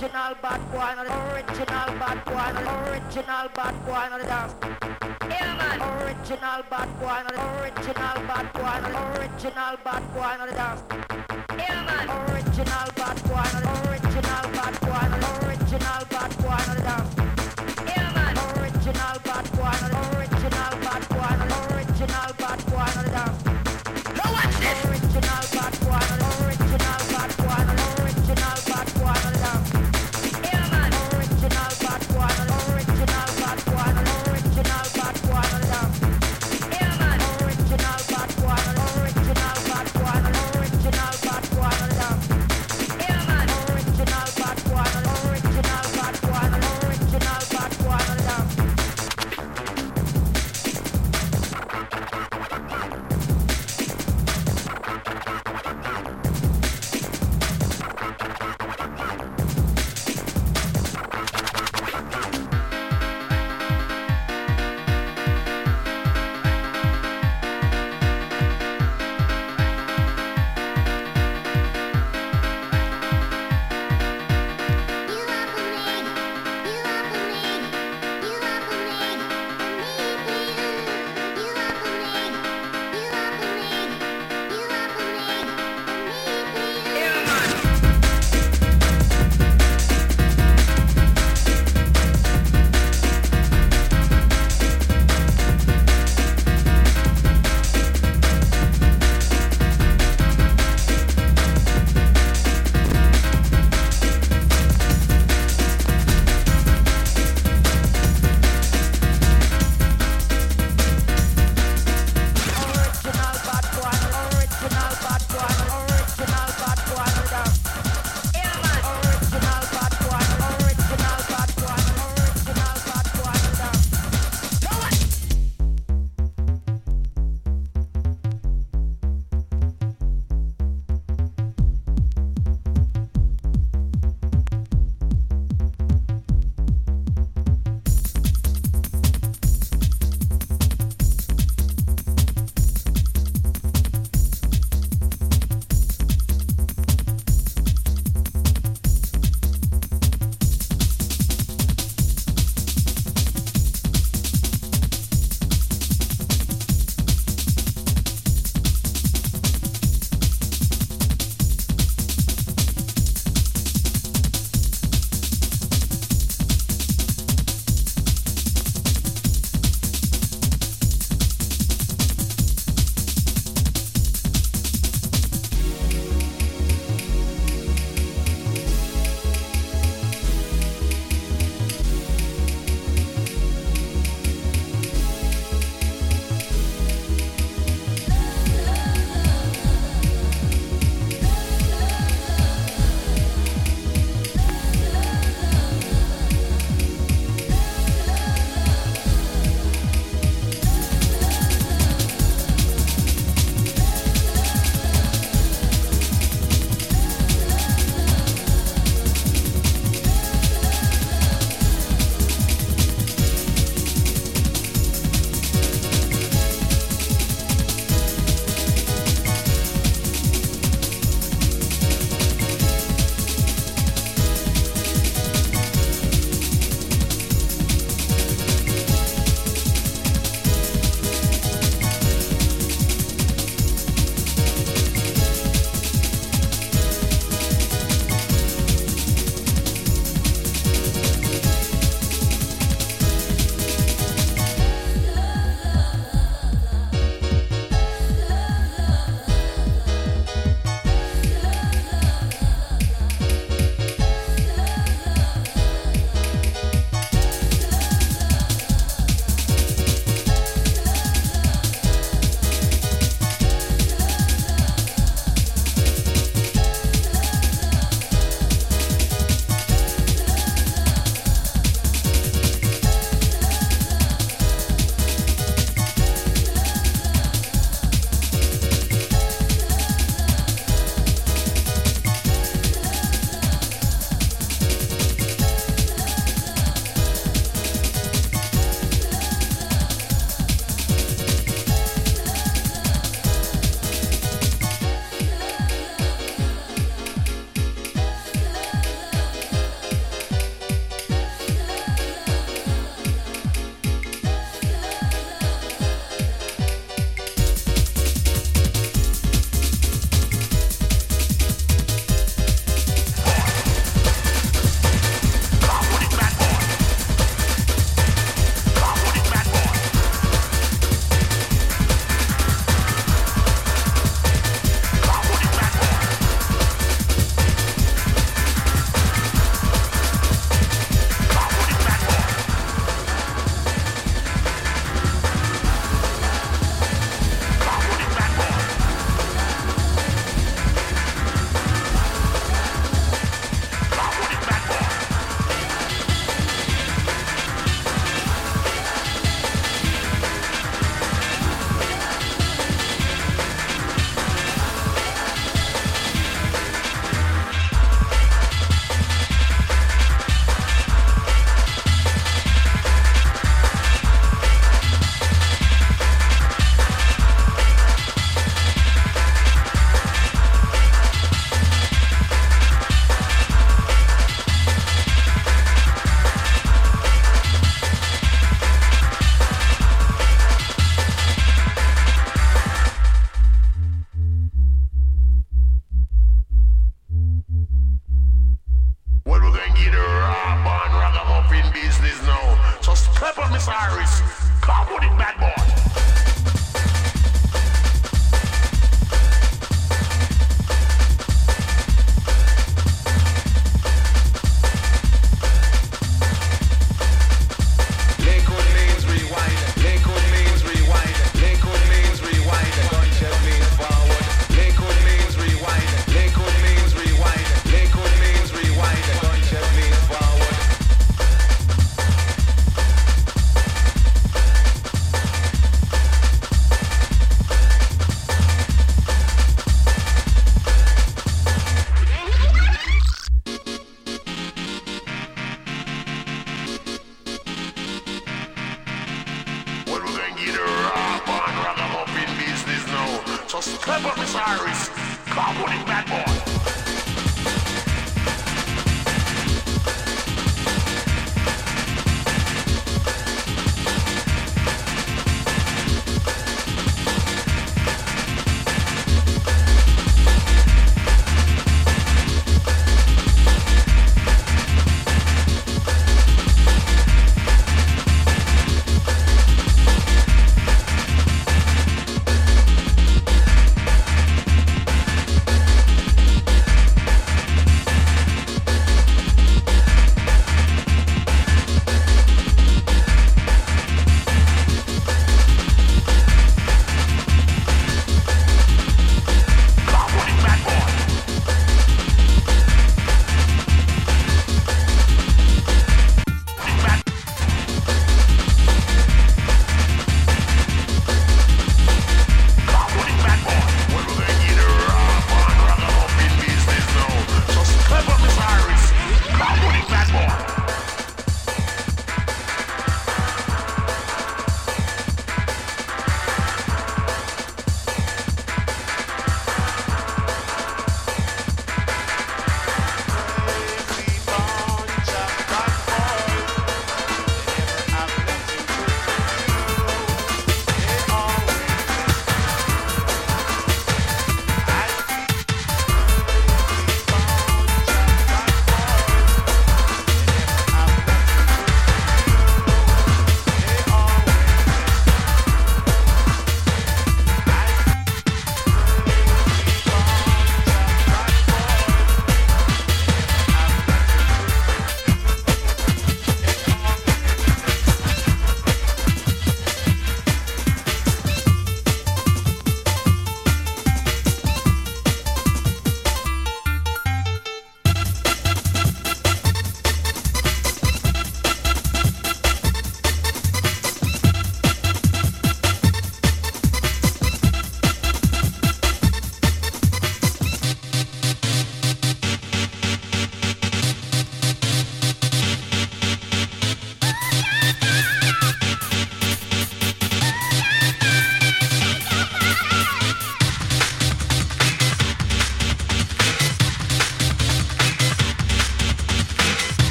original bad boy, not original bad boy, not original bad boy, not dance. Yeah, man. Original bad boy, not original bad boy, not original bad boy, not dance. Yeah, man. Original bad boy, not original bad boy, not original bad boy, not dance.